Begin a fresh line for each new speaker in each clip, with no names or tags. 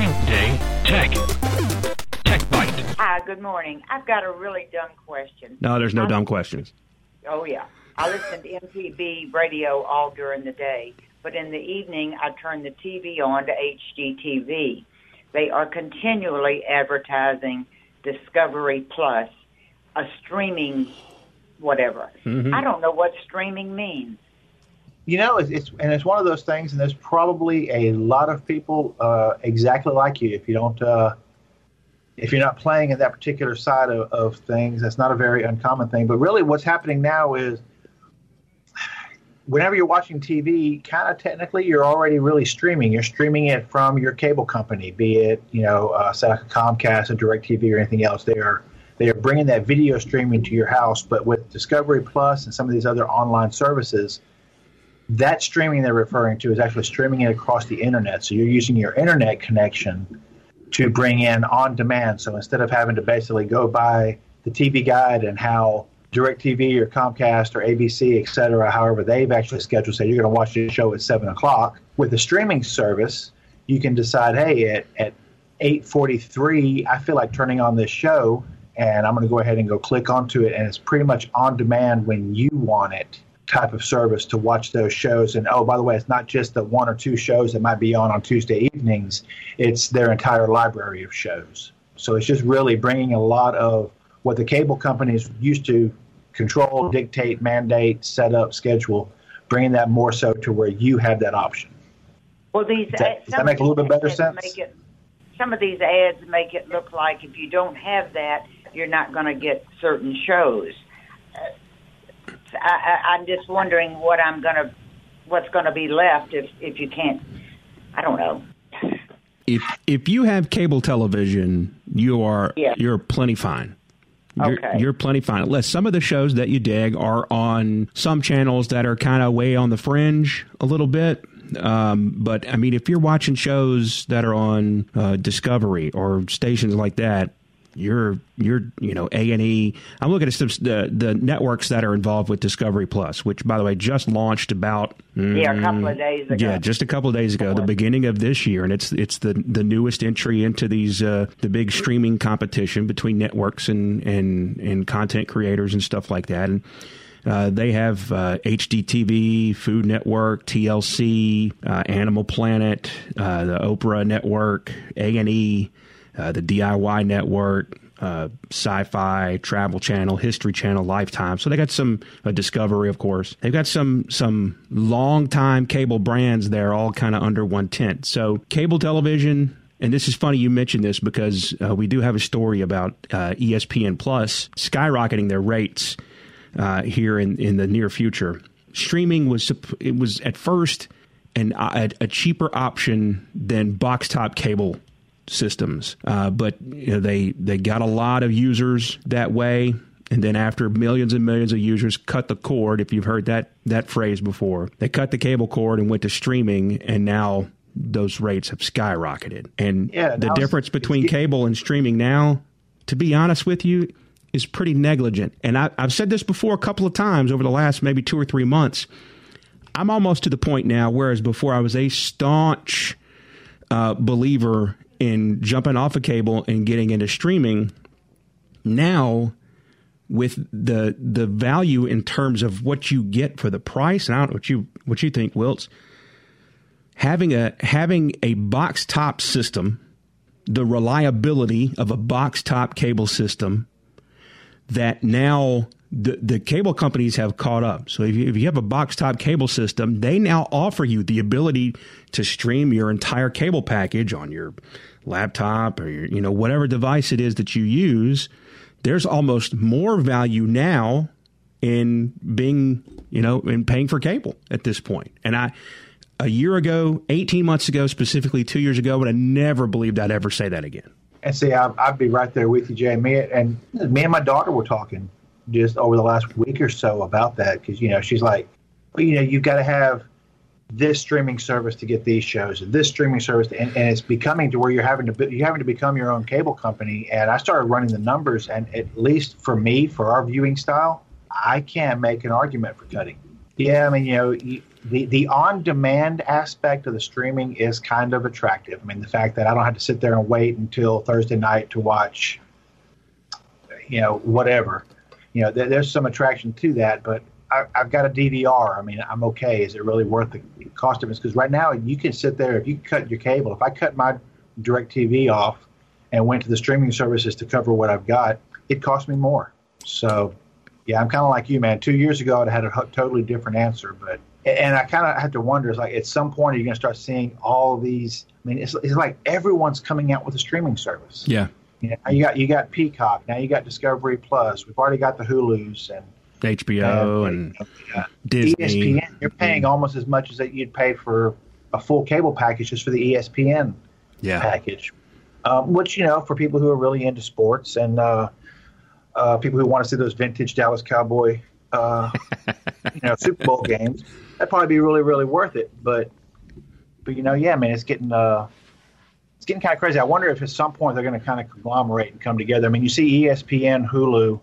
Everyday Tech. Tech Bite.
Hi, good morning. I've got a really dumb question.
No, there's no
I-
dumb questions.
Oh, yeah. I listen to MTV radio all during the day, but in the evening, I turn the TV on to HGTV. They are continually advertising Discovery Plus, a streaming whatever.
Mm-hmm.
I don't know what streaming means.
You know, it's, it's and it's one of those things, and there's probably a lot of people uh, exactly like you. If you don't, uh, if you're not playing in that particular side of, of things, that's not a very uncommon thing. But really, what's happening now is, whenever you're watching TV, kind of technically, you're already really streaming. You're streaming it from your cable company, be it you know, uh, say like a Comcast, or DirecTV, or anything else. They are they are bringing that video streaming to your house. But with Discovery Plus and some of these other online services that streaming they're referring to is actually streaming it across the internet. So you're using your internet connection to bring in on demand. So instead of having to basically go by the TV guide and how DirecTV or Comcast or ABC, et cetera, however they've actually scheduled, say you're going to watch this show at seven o'clock. With a streaming service, you can decide, hey, at, at 8:43, I feel like turning on this show, and I'm going to go ahead and go click onto it, and it's pretty much on demand when you want it type of service to watch those shows. And oh, by the way, it's not just the one or two shows that might be on on Tuesday evenings; it's their entire library of shows. So it's just really bringing a lot of what the cable companies used to control, dictate, mandate, set up, schedule, bringing that more so to where you have that option.
Well, these
Does that- does that make a little bit better sense?
It, some of these ads make it look like if you don't have that, you're not going to get certain shows. Uh, I, I, I'm just wondering what I'm to, what's going to be left if if you can't. I don't know.
If if you have cable television, you are
Yeah.
you're plenty fine. You're,
Okay.
you're plenty fine. Unless some of the shows that you dig are on some channels that are kind of way on the fringe a little bit. Um, but I mean, if you're watching shows that are on uh, Discovery or stations like that, you're you're you know A and E. I'm looking at some, the the networks that are involved with Discovery Plus, which by the way just launched about
Yeah, a couple of days ago.
Mm, yeah, just a couple of days ago, the beginning of this year, and it's it's the the newest entry into these uh, the big streaming competition between networks and and and content creators and stuff like that. And uh, they have uh, HGTV, Food Network, TLC, uh, Animal Planet, uh, the Oprah Network, A and E, uh, the DIY Network, uh, Sci-Fi, Travel Channel, History Channel, Lifetime. So they got some uh, Discovery, of course. They've got some some long time cable brands there, all kind of under one tent. So cable television. And this is funny you mentioned this because uh, we do have a story about uh, ESPN Plus skyrocketing their rates here in, in the near future. Streaming was it was at first an a, a cheaper option than box top cable systems, uh, but you know, they they got a lot of users that way. And then after millions and millions of users cut the cord, if you've heard that that phrase before, they cut the cable cord and went to streaming, and now those rates have skyrocketed. And
Yeah,
the difference between cable and streaming now, to be honest with you, is pretty negligent. And I, I've said this before a couple of times over the last maybe two or three months. I'm almost to the point now, whereas before I was a staunch uh, believer in jumping off a cable and getting into streaming. Now, with the the value in terms of what you get for the price, and I don't know what you what you think, Wilts. Having a having a box top system, the reliability of a box top cable system that now the, the cable companies have caught up. So if you, if you have a box top cable system, they now offer you the ability to stream your entire cable package on your laptop or your, you know whatever device it is that you use. There's almost more value now in being you know in paying for cable at this point. And I a year ago, 18 months ago, specifically two years ago, would have never believed I'd ever say that again.
And see, I, I'd be right there with you, Jay. Me and me and my daughter were talking just over the last week or so about that because you know she's like, well, you know, you've got to have this streaming service to get these shows and this streaming service, to, and, and it's becoming to where you're having to be, you're having to become your own cable company. And I started running the numbers, and at least for me, for our viewing style, I can't make an argument for cutting. Yeah, I mean, you know, the the on demand aspect of the streaming is kind of attractive. I mean, the fact that I don't have to sit there and wait until Thursday night to watch, you know, whatever. You know, there, there's some attraction to that, but I, have got a DVR. I mean, I'm okay. Is it really worth the cost of it? Because right now you can sit there if you cut your cable. If I cut my DirecTV off and went to the streaming services to cover what I've got, it cost me more. So, yeah, I'm kind of like you, man. Two years ago, I'd had a totally different answer, but and I kind of had to wonder, is like at some point are you going to start seeing all these? I mean, it's, it's like everyone's coming out with a streaming service.
Yeah.
You, know, you got you got Peacock now. You got Discovery Plus. We've already got the Hulu's and
HBO and, and uh, Disney.
ESPN. You're paying almost as much as that you'd pay for a full cable package just for the ESPN
yeah.
package. Um, which you know, for people who are really into sports and uh, uh, people who want to see those vintage Dallas Cowboy, uh, you know, Super Bowl games, that'd probably be really, really worth it. But, but you know, yeah, man, it's getting uh, getting kind of crazy. I wonder if at some point they're going to kind of conglomerate and come together. I mean, you see ESPN, Hulu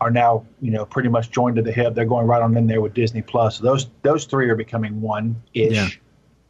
are now you know pretty much joined to the hip. They're going right on in there with Disney Plus. So those those three are becoming one ish. Yeah.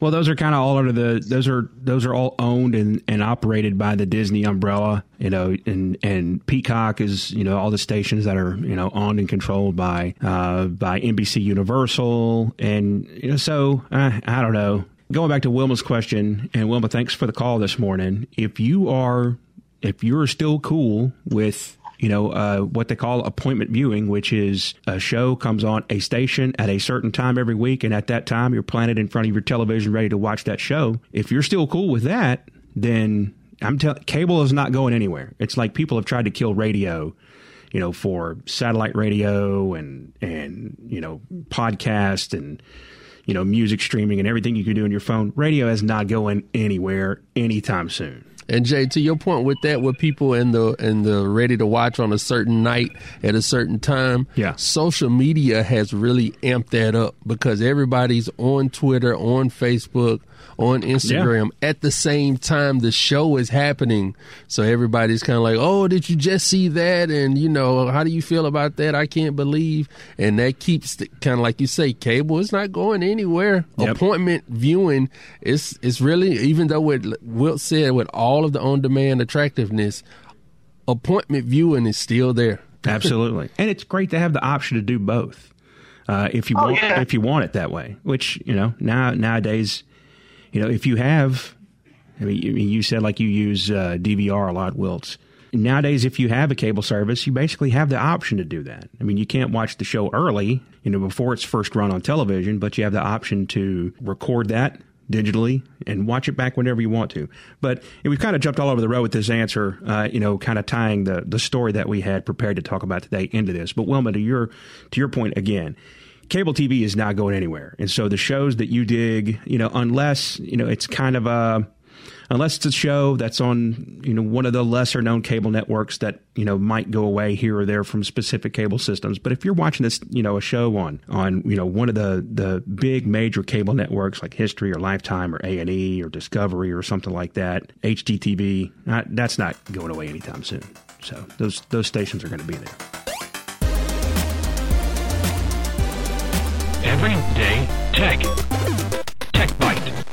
Well, those are kind of all under the those are those are all owned and, and operated by the Disney umbrella, you know, and and Peacock is you know all the stations that are you know owned and controlled by uh, by NBC Universal, and you know so uh, I don't know. Going back to Wilma's question, and Wilma, thanks for the call this morning. If you are if you're still cool with you know, uh, what they call appointment viewing, which is a show comes on a station at a certain time every week, and at that time you're planted in front of your television ready to watch that show. If you're still cool with that, then I'm telling cable is not going anywhere. It's like people have tried to kill radio, you know, for satellite radio and and you know podcast and you know music streaming and everything you can do on your phone. Radio is not going anywhere anytime soon.
And Jay, to your point with that, with people in the in the ready to watch on a certain night at a certain time,
yeah,
social media has really amped that up because everybody's on Twitter, on Facebook, on Instagram yeah. at the same time the show is happening. So everybody's kind of like, "Oh, did you just see that?" And you know, how do you feel about that? I can't believe. And that keeps kind of like you say, cable is not going anywhere. Yep. Appointment viewing is is really even though what Wilt said with all of the on demand attractiveness, appointment viewing is still there.
Absolutely, and it's great to have the option to do both. Uh, if you oh, want, yeah. if you want it that way, which you know now nowadays you know, if you have, I mean, you said like you use uh, DVR a lot, Wilts. Nowadays, if you have a cable service, you basically have the option to do that. I mean, you can't watch the show early, you know, before it's first run on television, but you have the option to record that digitally and watch it back whenever you want to. But we've kind of jumped all over the road with this answer, uh, you know, kind of tying the the story that we had prepared to talk about today into this. But Wilma, to your to your point again, cable TV is not going anywhere. And so the shows that you dig, you know, unless, you know, it's kind of a, unless it's a show that's on, you know, one of the lesser known cable networks that, you know, might go away here or there from specific cable systems. But if you're watching this, you know, a show on, on, you know, one of the, the big major cable networks like History or Lifetime or A&E or Discovery or something like that, HGTV, not, that's not going away anytime soon. So those, those stations are going to be there.
Everyday Tech. Tech Bite.